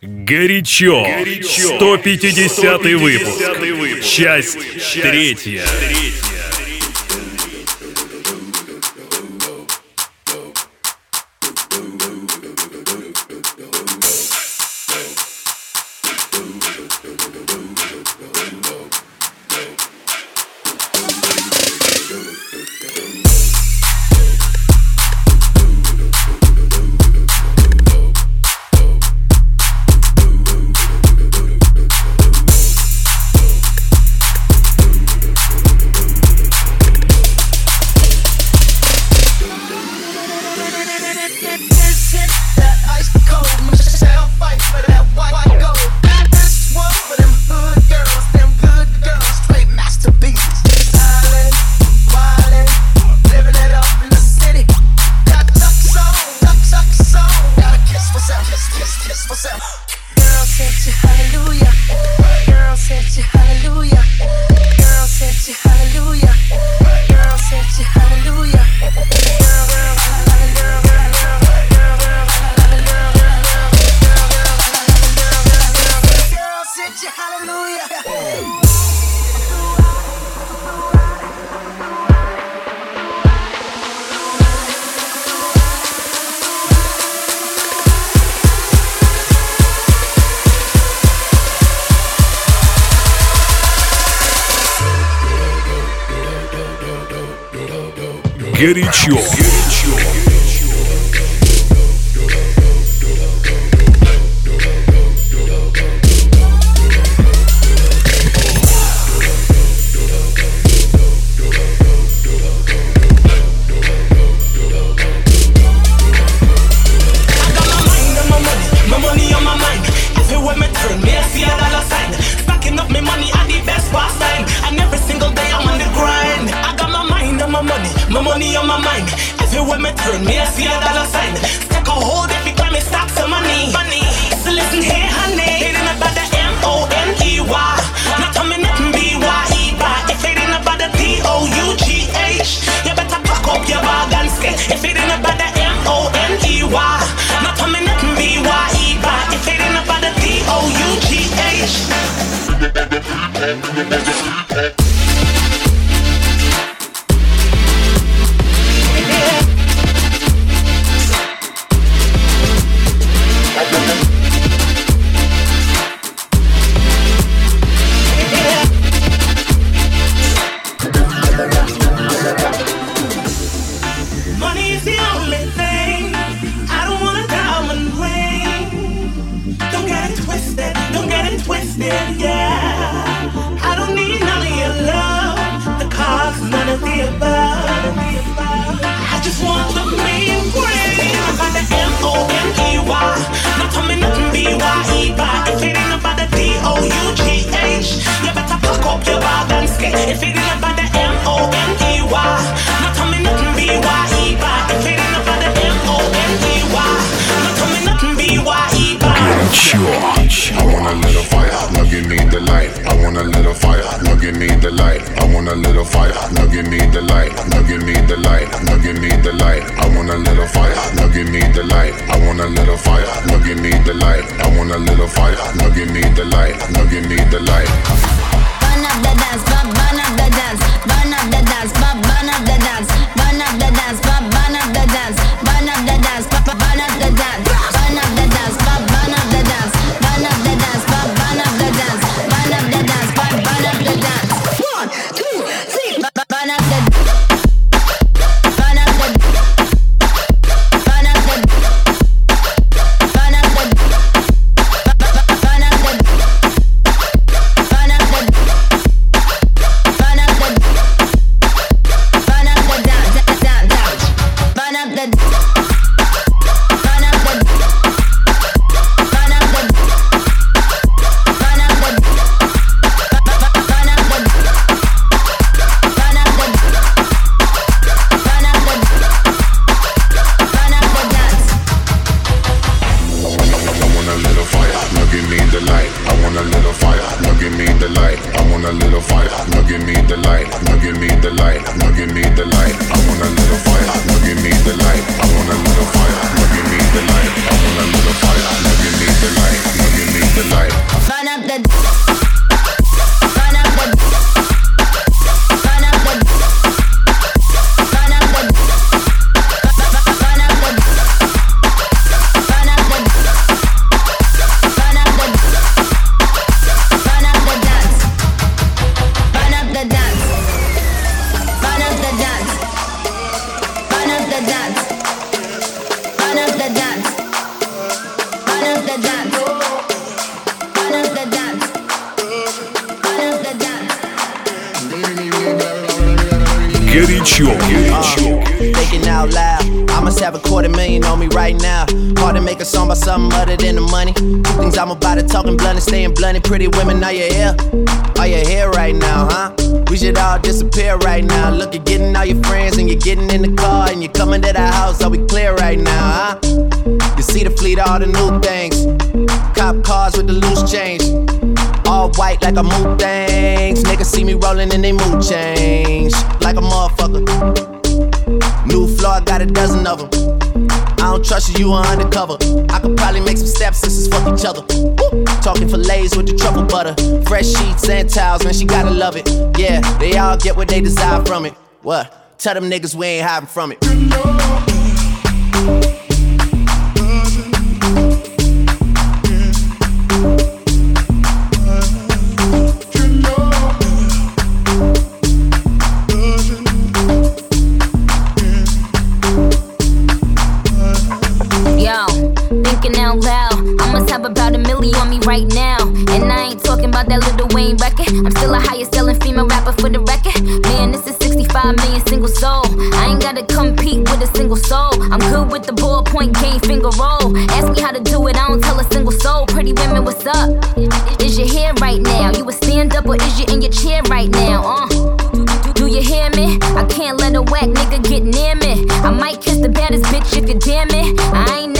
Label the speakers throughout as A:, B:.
A: Горячо. Горячо. 150 выпуск. Часть третья. Get
B: it
C: yours. vibe. If it
A: ain't about the D O U G H, you better pack up your bag and skate. If it ain't about the M O N E Y, not coming up B Y E. If it ain't about the M O N E Y, not coming up B Y E.
B: Sure
D: wanna lit fire, now give me the light.
C: I want a little fire, now give me the light. I want a little fire, now give me the light. Now give me the light, now give me the light. I want a little fire, now give me the light. I want a little fire, now give me the light. I want a little fire, now give me the light. Now give me the light. Burn up the dance, burn up the dance, burn up the
E: dance, burn up the dance, burn up the dance, burn up the dance. the
C: getting in the car and you're coming to the house. Are we clear right now, huh? You see the fleet, all the new things. Cop cars with the loose change. All white like a mood things. Niggas see me rolling and they mood change. Like a motherfucker. New floor, I got a dozen of them. I don't trust you, you undercover. I could probably make some stepsisters fuck each other. Woo! Talking fillets with the truffle butter. Fresh sheets and towels, man, she gotta love it. Yeah, they all get what they desire from it. What? Tell them niggas we ain't hiding from it.
F: right now. And I ain't talking about that Lil Wayne record. I'm still a highest selling female rapper for the record. 65 million single soul. I ain't gotta compete with a single soul. I'm good with the ballpoint game, finger roll. Ask me how to do it, I don't tell a single soul. Pretty women, what's up? Is your hair right now? You a stand up or is you in your chair right now? Uh. Do you hear me? I can't let a whack nigga get near me. I might kiss the baddest bitch if you damn it. I ain't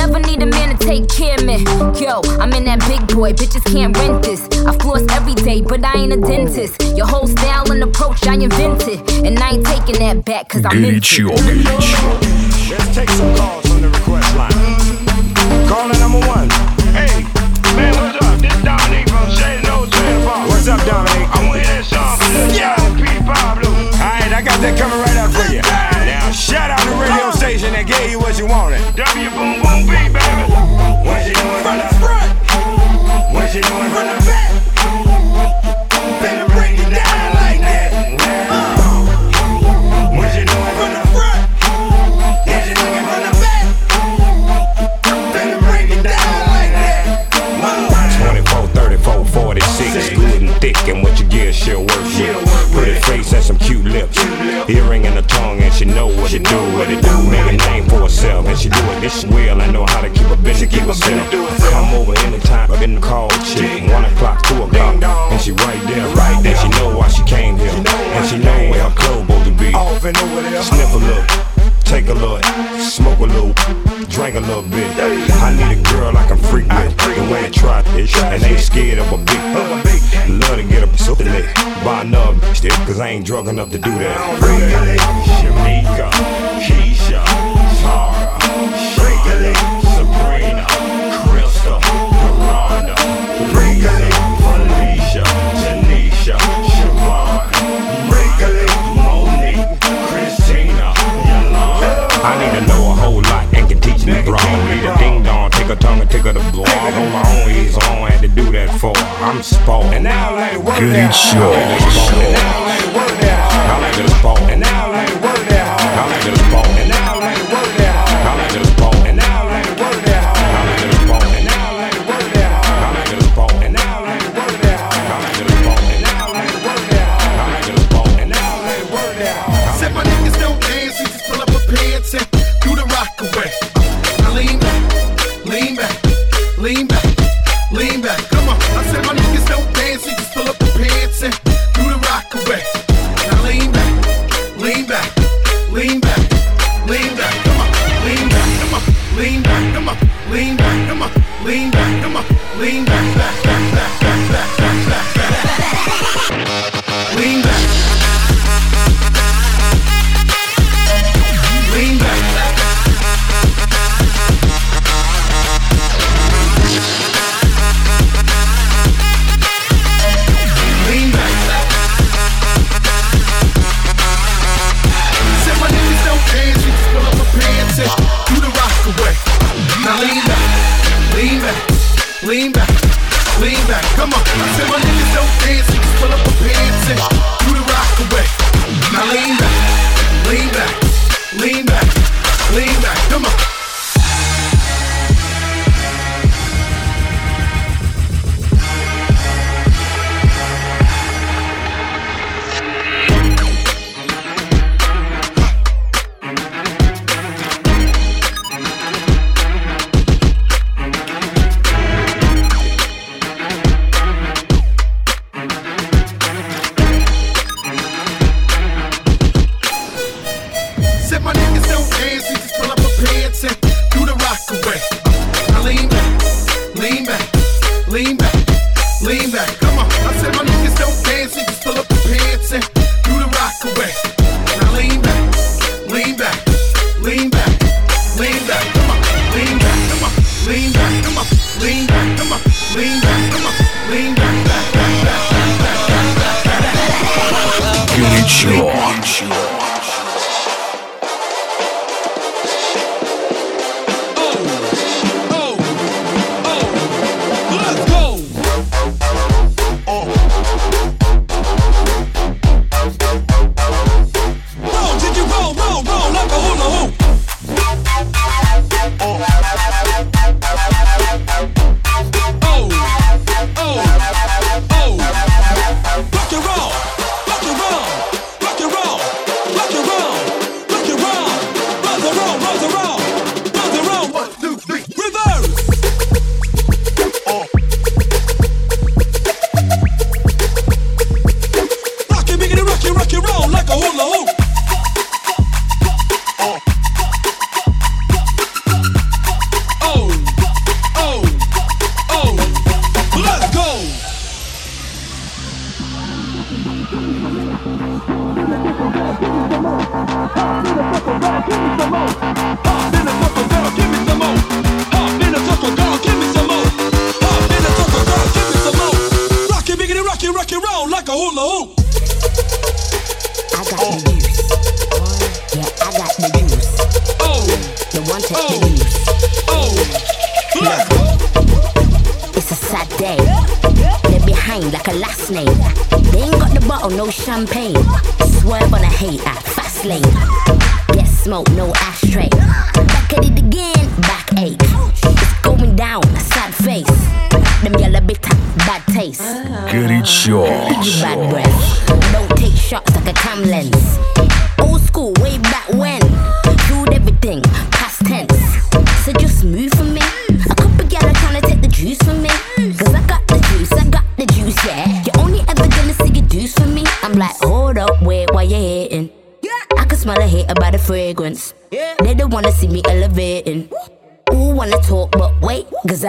F: big. Yo, I'm in that big boy, bitches can't rent this. I floss every day, but I ain't a dentist. Your whole style and approach, I invented. And I ain't taking that back, cause I'm
B: meant it.
G: Let's take some calls from the request line. Caller number one.
H: Hey, man, what's up? This Dominique from Shady Nose
G: What's up, Dominique?
H: I wanna that song
G: yeah.
H: P. Pablo.
G: Alright, I got that coming right up for you. Now, shout out the radio station that gave you what you wanted.
H: W Boom Boom
G: from the front? What you doing from the back? Better break it down like that. Uh. What you doing from the front? What you doing from the back? Better break it down like that.
I: 24, 34, 46, good and thick, and what you give she'll work with. Pretty face and some cute lips, earring and a she do, what it do. Make a name for herself, and she do it this well. I know how to keep a business, keep herself. Come over anytime, I've been called chick. One o'clock, two o'clock, and she right there, right there. She know why she came here, and she know where her clothes supposed to be.
G: Off and over there.
I: Sniff a little, take a look, smoke a little, drink a little bit. I need a girl I can freak with, the way it try it, and ain't scared of a beat. Love to get up so lit, buy another stick, cause I ain't drunk enough to do that. Shamika, Keisha, tick tongue and tick the blow. I'm on my own ease, I don't to do that for. I'm sport.
G: And now I like to work Good that show.
I: I like to.
G: And now I like to work that hard.
I: I like to sport.
G: And now I like to work that hard.
I: I like to sport.
G: And now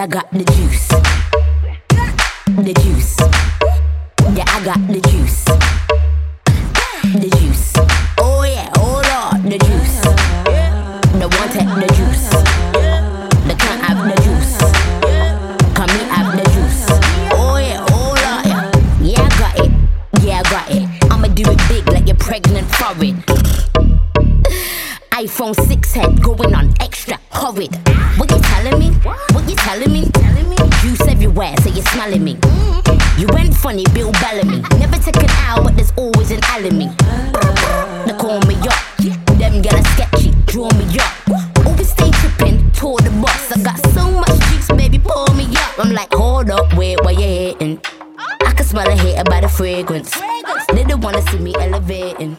G: I
J: got the juice. The juice. Yeah, I got the juice. The juice. Oh yeah, oh, hold on, the juice. The one take the juice. The can't have the juice. Come me have the juice. Oh yeah, oh, hold on, yeah. Yeah, I got it. Yeah, I got it. I'ma do it big like you're pregnant for it. iPhone 6 head going on extra horrid. What you telling me? What you telling me? Juice everywhere, so you're smelling me. You went funny, Bill Bellamy. Never take an L, but there's always an L in me. They call me up. Them get a sketchy, draw me up. Always stay tripping, tour the bus. I got so much juice, baby, pull me up. I'm like, hold up, wait, why you hating? I can smell a hater by the fragrance. They don't wanna see me elevating.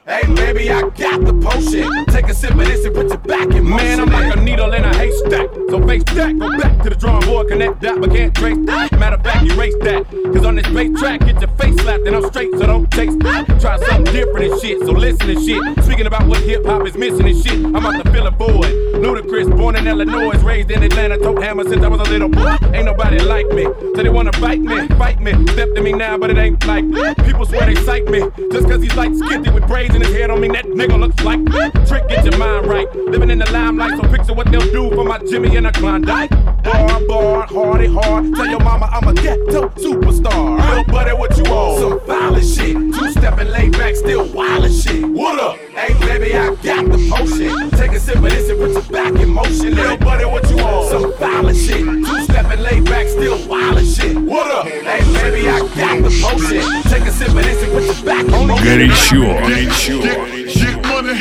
K: Hey, baby, I got the potion. Take a sip of this and put your back in motion. Man, I'm like a needle in a haystack. So face that, go back to the drawing board, connect that, but can't trace that. Matter of fact, erase that. Cause on this bass track, get your face slapped, and I'm straight, so don't taste that. Try something different and shit, so listen to shit. Speaking about what hip hop is missing and shit, I'm out to fill a void. Ludacris, born in Illinois, raised in Atlanta, tote hammer since I was a little boy. Ain't nobody like me, so they wanna bite me, fight me. Step to me now, but it ain't like people swear they sight me. Just cause he's like skinty with braids his head, don't mean that nigga looks like Trick, get your mind right. Living in the limelight, so picture what they'll do for my Jimmy and a Klondike. Bar, bar, hardy, hard. Tell your mama I'm a ghetto superstar. Little buddy, what you want? Some violent shit. Two stepping laid back, still wild shit. What up? Hey, baby, I got the potion. Take a sip of this and put your back in motion. Little buddy, what you want? Some violent shit. Two stepping laid back, still wild and shit. What up? Hey, baby, I got the potion. Take a sip of this and put your back in motion.
L: Getting sure. Getting sure. Get, money.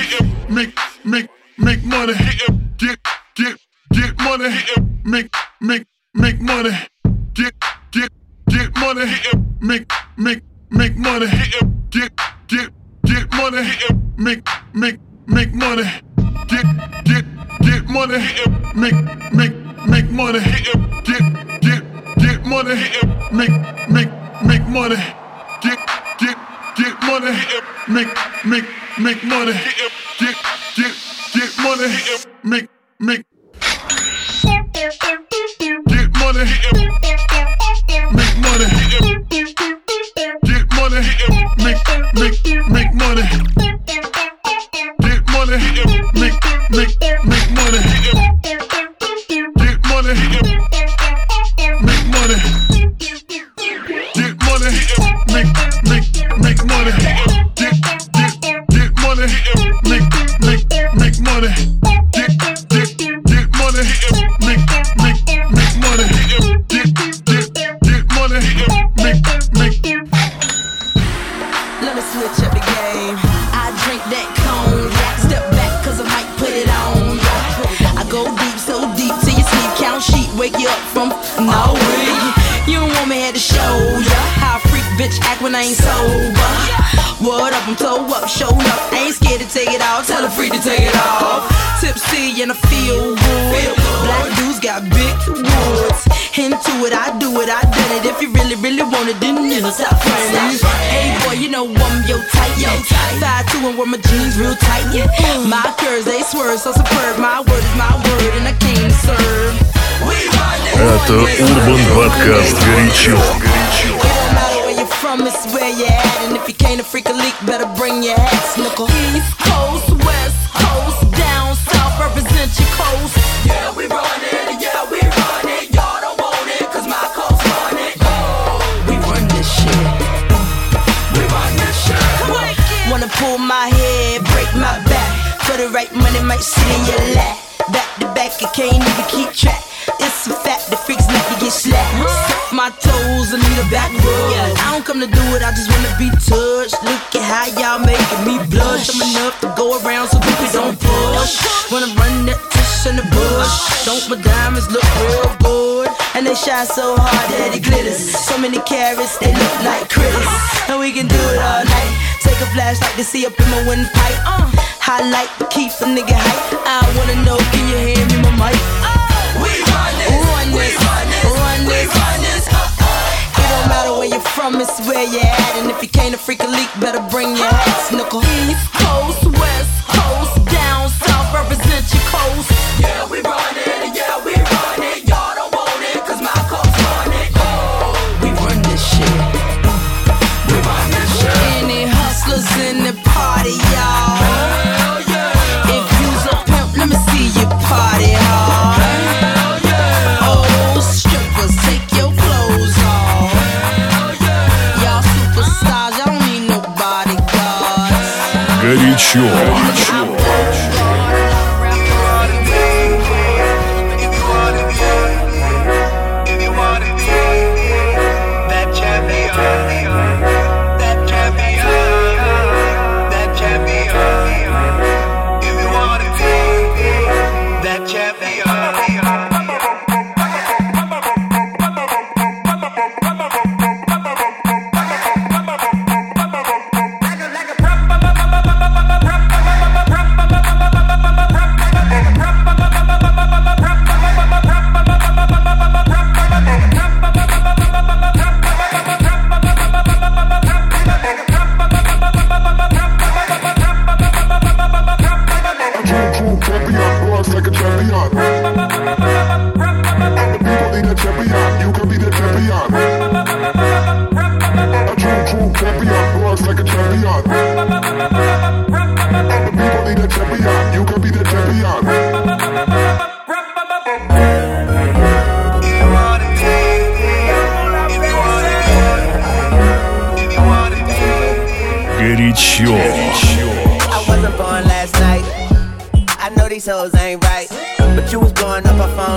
L: Make, make, make money. Get, get, get money. Make, make, make money. Get, get, get money. Make, make, make money, hit. Get, get get money, make, make, make money, get, get, get money, make, make, make money, get, get, get money, make, make, make money, get, get get money, make, make, make money, get, get, get money, make, make, get money,
M: it, I do it, I done it. If you really, really want it, then you know, stop playing. Hey boy, you know I'm yo tight, yo Five two and wear my jeans real tight, yeah. My curves they swerve so superb. My word is my word, and I came to serve. We run this.
N: Это Урбан Подкаст «Горячо».
M: It don't matter where you're from, it's where you're at. And if you can't a freak a leak, better bring your hats, nickel. East Coast, Right money, might sit in your lap. Back to back, I can't even keep track. It's a fact, the freaks like to get slapped. My toes, I need a back rub. I don't come to do it, I just wanna be touched. Look at how y'all making me blush. I'm enough to go around, so people don't push. Wanna run that tush in the bush. Don't my diamonds look real good? And they shine so hard that it glitters. So many carrots, they look like critters. And we can do it all night. Take a flashlight to see up in my windpipe. Uh, highlight, keep a nigga hype. I wanna know, can you hear me, my mic? We run this, run this, we run this, run this, run this. Uh-uh. It don't matter where you're from, it's where you're at. And if you can't a freak a leak, better bring your ass nickel. East Coast, sure.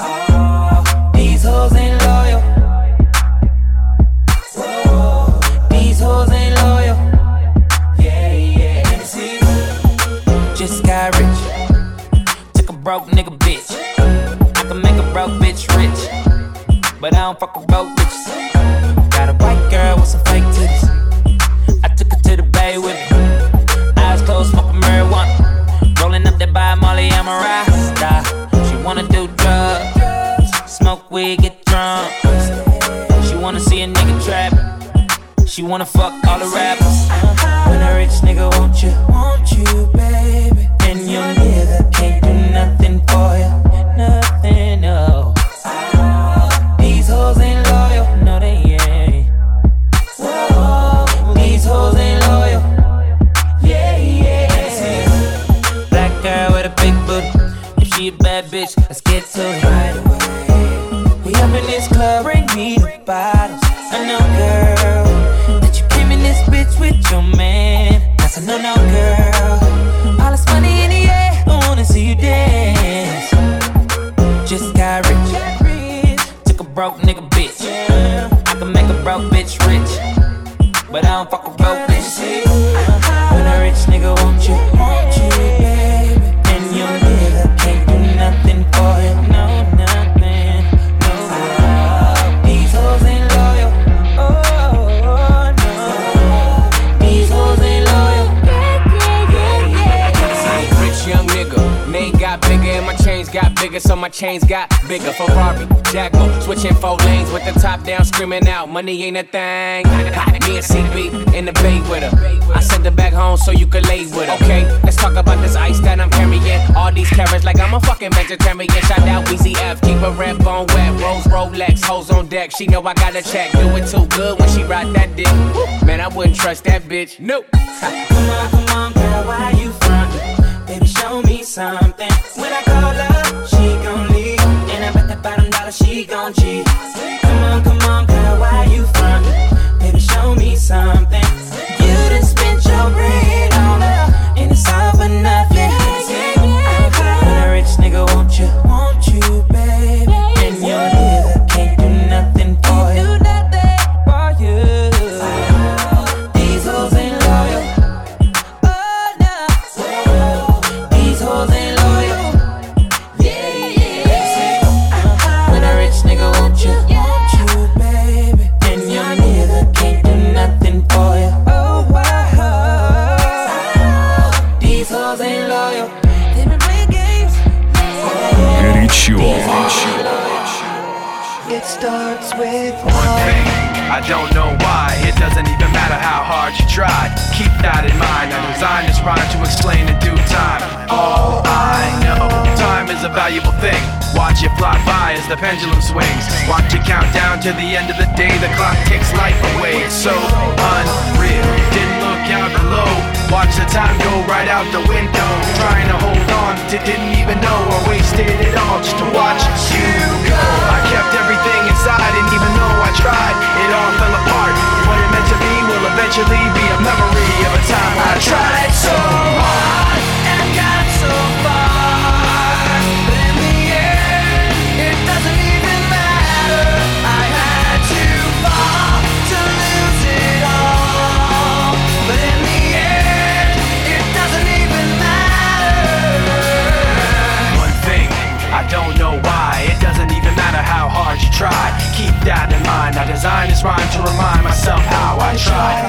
O: Oh, these hoes ain't loyal. Oh, these hoes ain't loyal. Yeah, yeah, see. Just got rich. Took a broke nigga bitch. I can make a broke bitch rich. But I don't fuck with broke bitches. Got a white girl with some fake tits. I took her to the bay with me. Eyes closed, smoking marijuana. Rolling up that Molly, I'm a rasta. She wanna do drugs smoke weed, get drunk. She wanna see a nigga trap. She wanna fuck all the rappers. When a rich nigga want you, want you, baby. And your nigga can't do nothing for you, nothing, no. These hoes ain't loyal, no they ain't. Whoa, these hoes ain't loyal. Yeah, yeah. Black girl with a big booty. If she a bad bitch, let's get to it right away. Up in this club, bring me the bottles. I know, girl, that you came in this bitch with your man. That's a no, no, girl. All this money in the air, I wanna see you dance. Just got rich, took a broke nigga
P: my chains got bigger. Ferrari, Jaguar, switching four lanes with the top down, screaming out, money ain't a thing. Me and CB in the bay with her. I send her back home so you can lay with her. Okay, let's talk about this ice that I'm carrying. All these carrots like I'm a fucking vegetarian. Shout out Weezy F, keep a red bone wet. Rose Rolex, hoes on deck. She know I got a check. Do it too good when she ride that dick. Man, I wouldn't trust that bitch. Nope.
O: Come on, come on, girl, why you frontin'? Baby, show me something. She gon' cheat. Come on, come on, girl, why you frontin'? Baby, show me something. You done spent your bread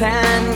Q: can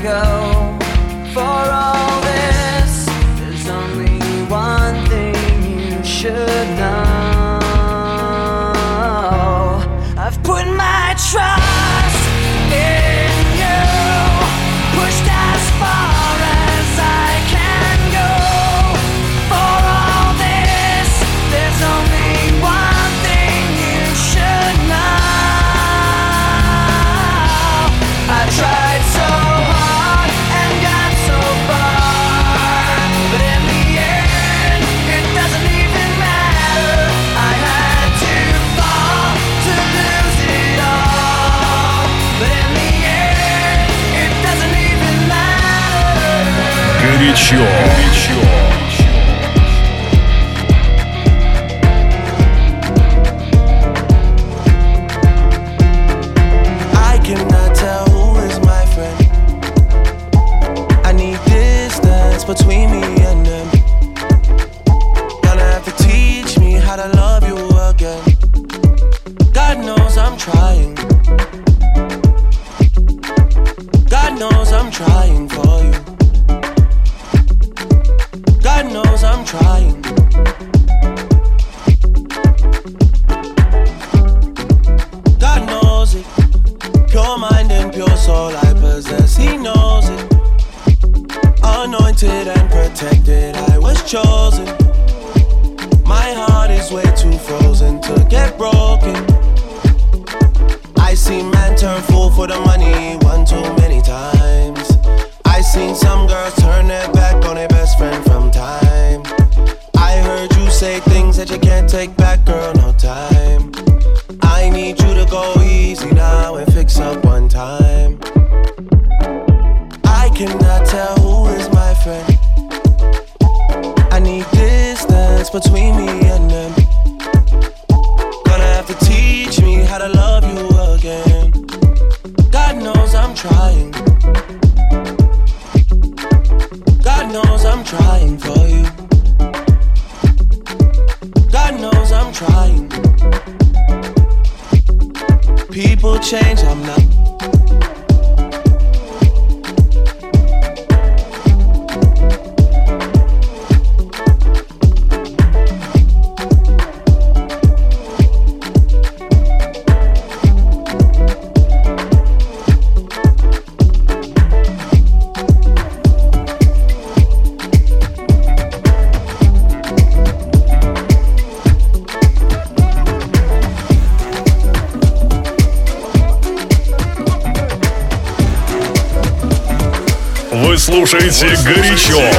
N: Горячо.
B: say things that you can't take back, girl, no time. I need you to go easy now and fix up one time. I cannot tell who is my friend. I need distance between me and them.
N: слушайте горячо.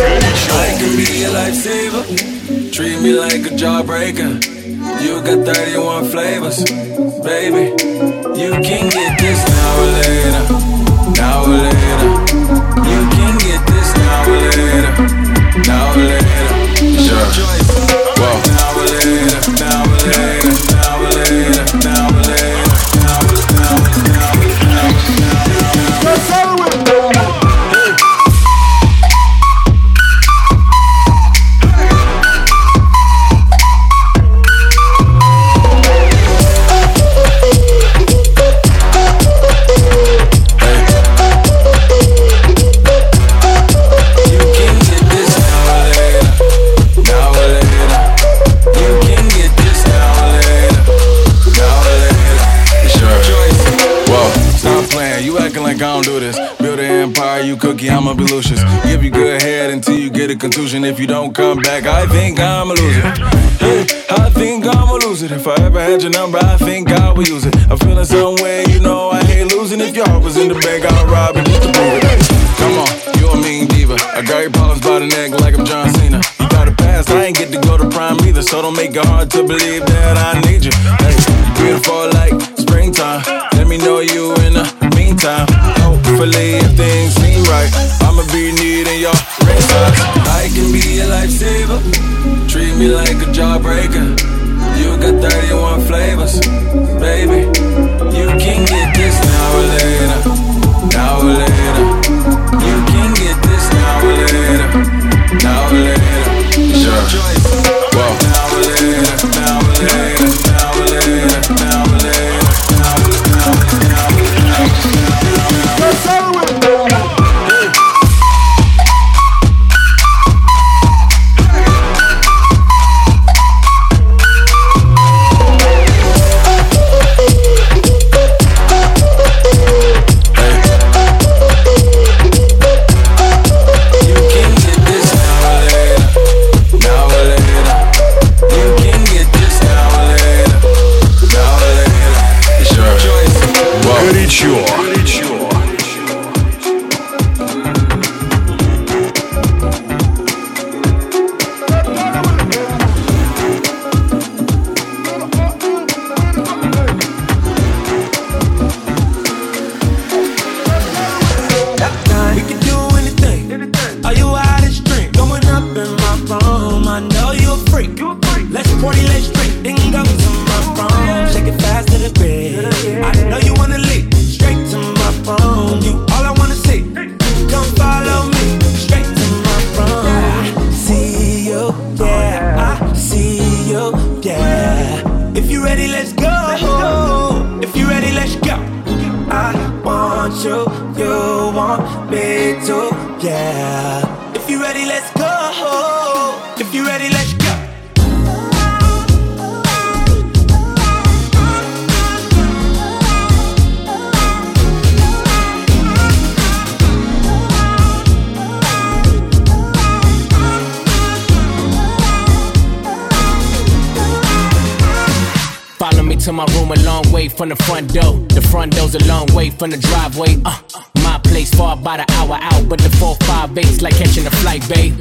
P: From the front door. The front door's a long way from the driveway. Uh, my place far about the hour out, but the 458's like catching a flight, babe.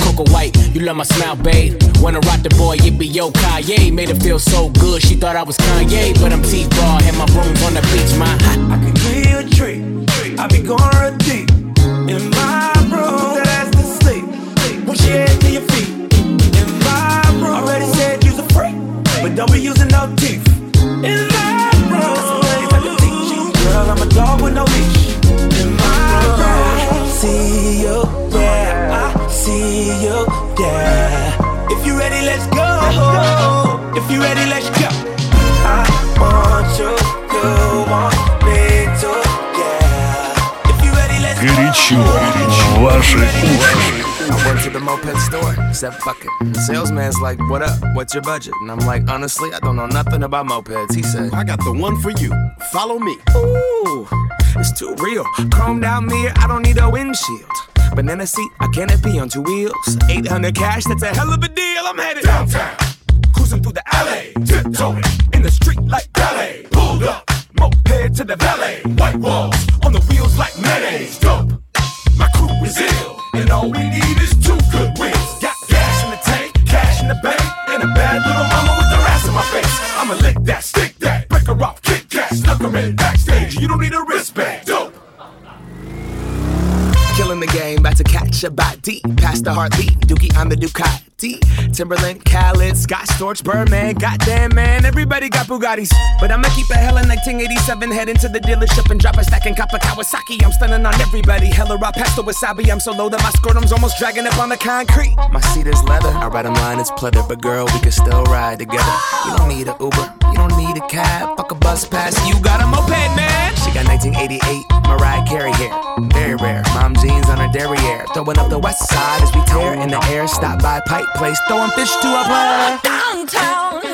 P: Coco White, you love my smile, babe. Wanna rock the boy, it be yo Kanye. Made her feel so good, she thought I was Kanye, but I'm T-Raw and my room's on the beach, my hot.
M: I can you a tree, I be going deep in my room. That ass to sleep. Push your head to your feet. In my room. Already said you's a freak, but don't be using no teeth. In my If you ready, let's go. I want you, you want me to, yeah. If you ready, let's
B: Горячо. Ваши уши.
K: I went to the moped store, said fuck it. The salesman's like, what up? What's your budget? And I'm like, honestly, I don't know nothing about mopeds. He said, I got the one for you. Follow me. Ooh, it's too real. Chromed out mirror, I don't need a windshield. Banana seat, a canopy on two wheels. 800 cash, that's a hell of a deal. I'm headed downtown. Cruising through the alley, tiptoeing in the street like ballet. Pulled up, moped to the valet. White walls on the wheels like mayonnaise. Dope. My crew is ill, and all we need is two good wheels. Got gas in the tank, cash in the bank, and a bad little mama with her ass in my face. I'ma lick that, stick that, break her off, kick that, snuck her in backstage. You don't need a wristband. Dope. Killing the game, about to catch a body. Past the heartbeat, Dookie on the Timberland, Khaled, Scott Storch, Birdman. Goddamn, man, everybody got Bugattis. But I'ma keep it hella 1987. Head into the dealership and drop a stack in Kappa Kawasaki. I'm stunning on everybody. Hella raw pasta wasabi. I'm so low that my scrotum's almost dragging up on the concrete. My seat is leather. I ride 'em line, it's pleather. But girl, we can still ride together. You don't need a Uber, you don't need a cab. Fuck a bus pass, you got a moped, man. She got 1988 Mariah Carey hair. Very rare. Mom jeans on her derriere. Throwing up the west side as we tear in the air. Stop by Pike Place, throwing fish to a player.
M: Downtown, downtown,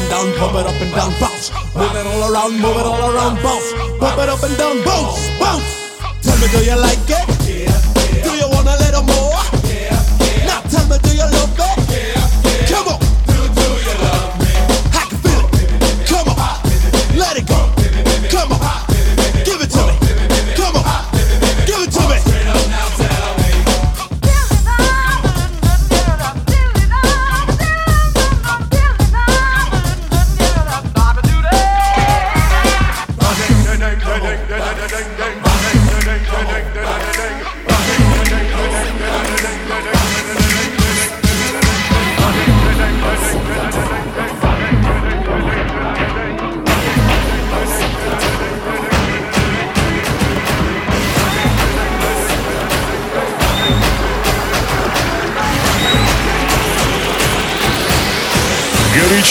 R: and down, pump it up and down, bounce. Move it all around, move it all around, bounce. Pump it up and down, bounce, bounce. Tell me, do you like it? Yeah. Do you want a little more? Yeah. Now tell me, do you love it?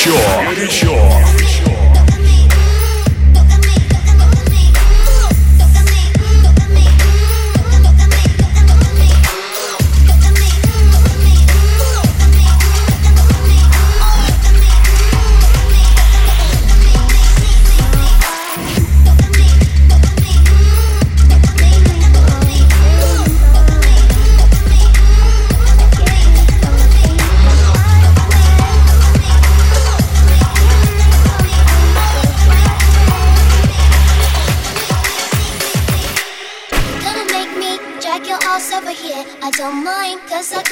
S: Sure.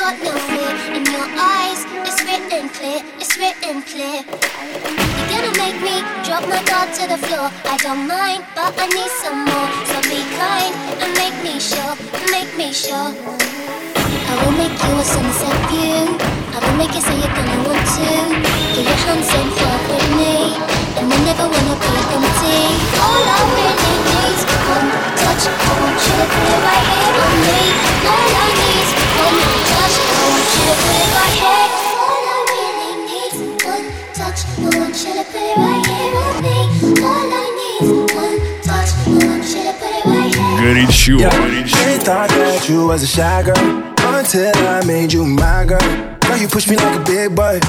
S: Got no fear. In your eyes, it's written clear, it's written clear. You're gonna make me drop my guard to the floor. I don't mind, but I need some more. So be kind and make me sure, make me sure. I will make you a sunset view. I will make you say you're gonna want to. Get your hands in fuck with me. And I never wanna be empty. All I really need's one touch. I want you to it right here on me. All I need's one touch.
N: Горячо,
T: горячо. Was a shy girl until I made you my girl. Now you push me like a big boy.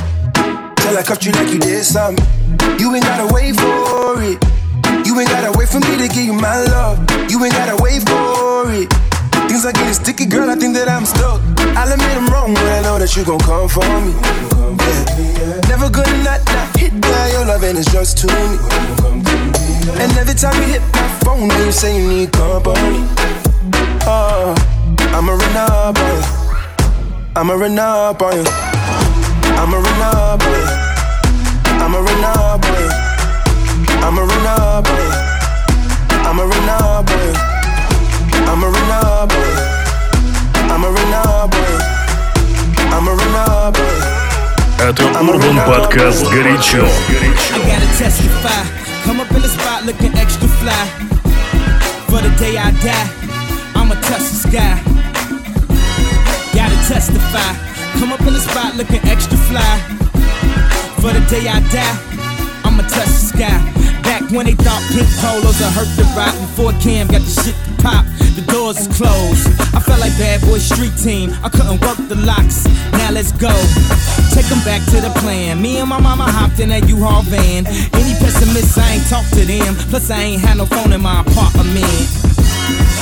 T: Till I cuffed you like you did something. You ain't gotta wait for it. You ain't gotta wait for me to give you my love. You ain't gotta wait for it. Things are getting sticky, girl. I think that I'm stuck. I'll admit I'm wrong, but I know that you gon' come for me. Never gonna not, not hit that. Your love, and it's just too me. And every time you hit my phone, you say you need company. Oh, I'ma run up on you. I'ma run up on you. I'ma run up on you. I'ma run up on you. I'ma run up on you. I'ma run up on you. I'ma run up on you. I'ma run up on you. I'ma run up on you.
N: Это Урбан Подкаст «Горячо».
Q: I gotta testify. Come up in the spot looking extra fly. For the day I die, I'ma touch the sky. Gotta testify. Come up in the spot looking extra fly. For the day I die, I'ma touch the sky. Back when they thought pink polos would hurt the Roc before Cam got the shit to pop. The doors is closed. I felt like bad boy street team. I couldn't work the locks. Now let's go. Take them back to the plan. Me and my mama hopped in that U-Haul van. Any pessimists, I ain't talk to them. Plus, I ain't had no phone in my apartment.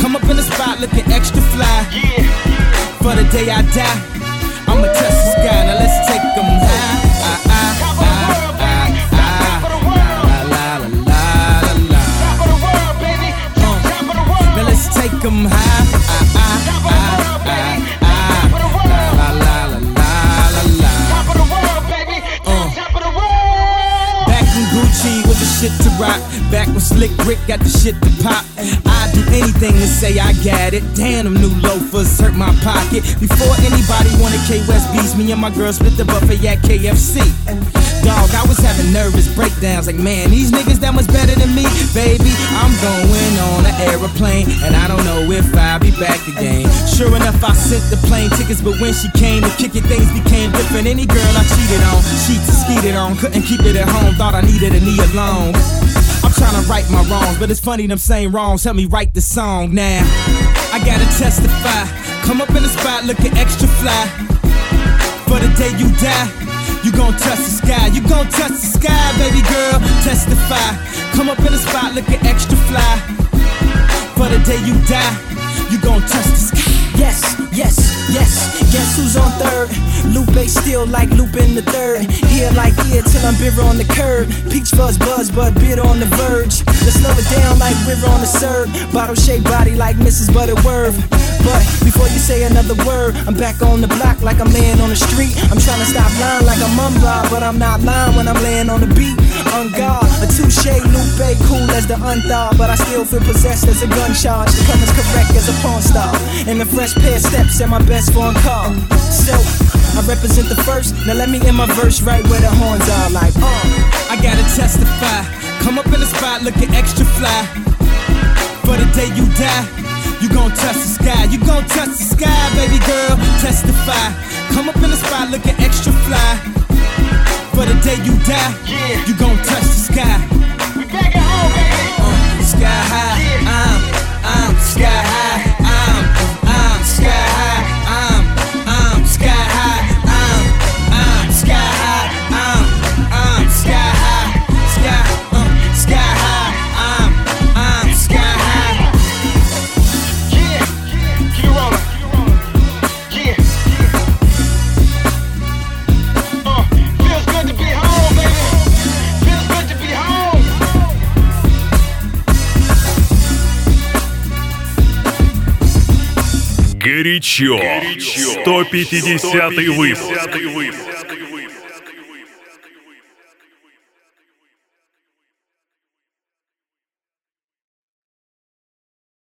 Q: Come up in the spot looking extra fly. Yeah. For the day I die, I'ma touch the sky. Now let's take them high. Ah, ah, ah. ah, ah, ah. La, la, la, la, la, la. Now let's take them high. La, la, la, la, la, la. Back in Gucci with the shit to rock. Back when Slick Rick got the shit to pop. Do anything to say I got it. Damn, them new loafers hurt my pocket. Before anybody wanted K West beats, me and my girl split the buffet at KFC. Dog, I was having nervous breakdowns. Like, man, these niggas that much better than me. Baby, I'm going on an aeroplane. And I don't know if I'll be back again. Sure enough, I sent the plane tickets. But when she came to kick it, things became different. Any girl I cheated on, and skeeted on. Couldn't keep it at home, thought I needed a knee alone. I'm trying to right my wrongs, but it's funny them same wrongs help me write the song now. I gotta testify. Come up in the spot looking extra fly. For the day you die, you gon' touch the sky. You gon' touch the sky, baby girl. Testify. Come up in the spot looking extra fly. For the day you die, you gon' touch the sky.
U: Yes, yes, yes. Guess who's on third? Lupe still like Lupin the third. Ear like ear till I'm bitter on the curb. Peach fuzz buzz, but bitter on the verge. Let's slow it down like we're on the serve. Bottle shaped body like Mrs. Butterworth. But before you say another word, I'm back on the block like I'm laying on the street. I'm trying to stop lying like I'm but I'm not lying when I'm laying on the beat. On guard, a touche Lupe, cool as the unthawed, but I still feel possessed as a gun charge. To come as correct as a porn star. And the fresh pair steps and my best phone call. So, I represent the first. Now let me end my verse right where the horns are, like, uh.
Q: I gotta testify. Come up in the spot looking extra fly. For the day you die, you gon' touch the sky. You gon' touch the sky, baby girl. Testify. Come up in the spot looking extra fly. For the day you die, you gon' touch the sky. We back at home, baby. Uh, sky high, I'm, I'm sky high.
N: Горячо. 150 выпуск.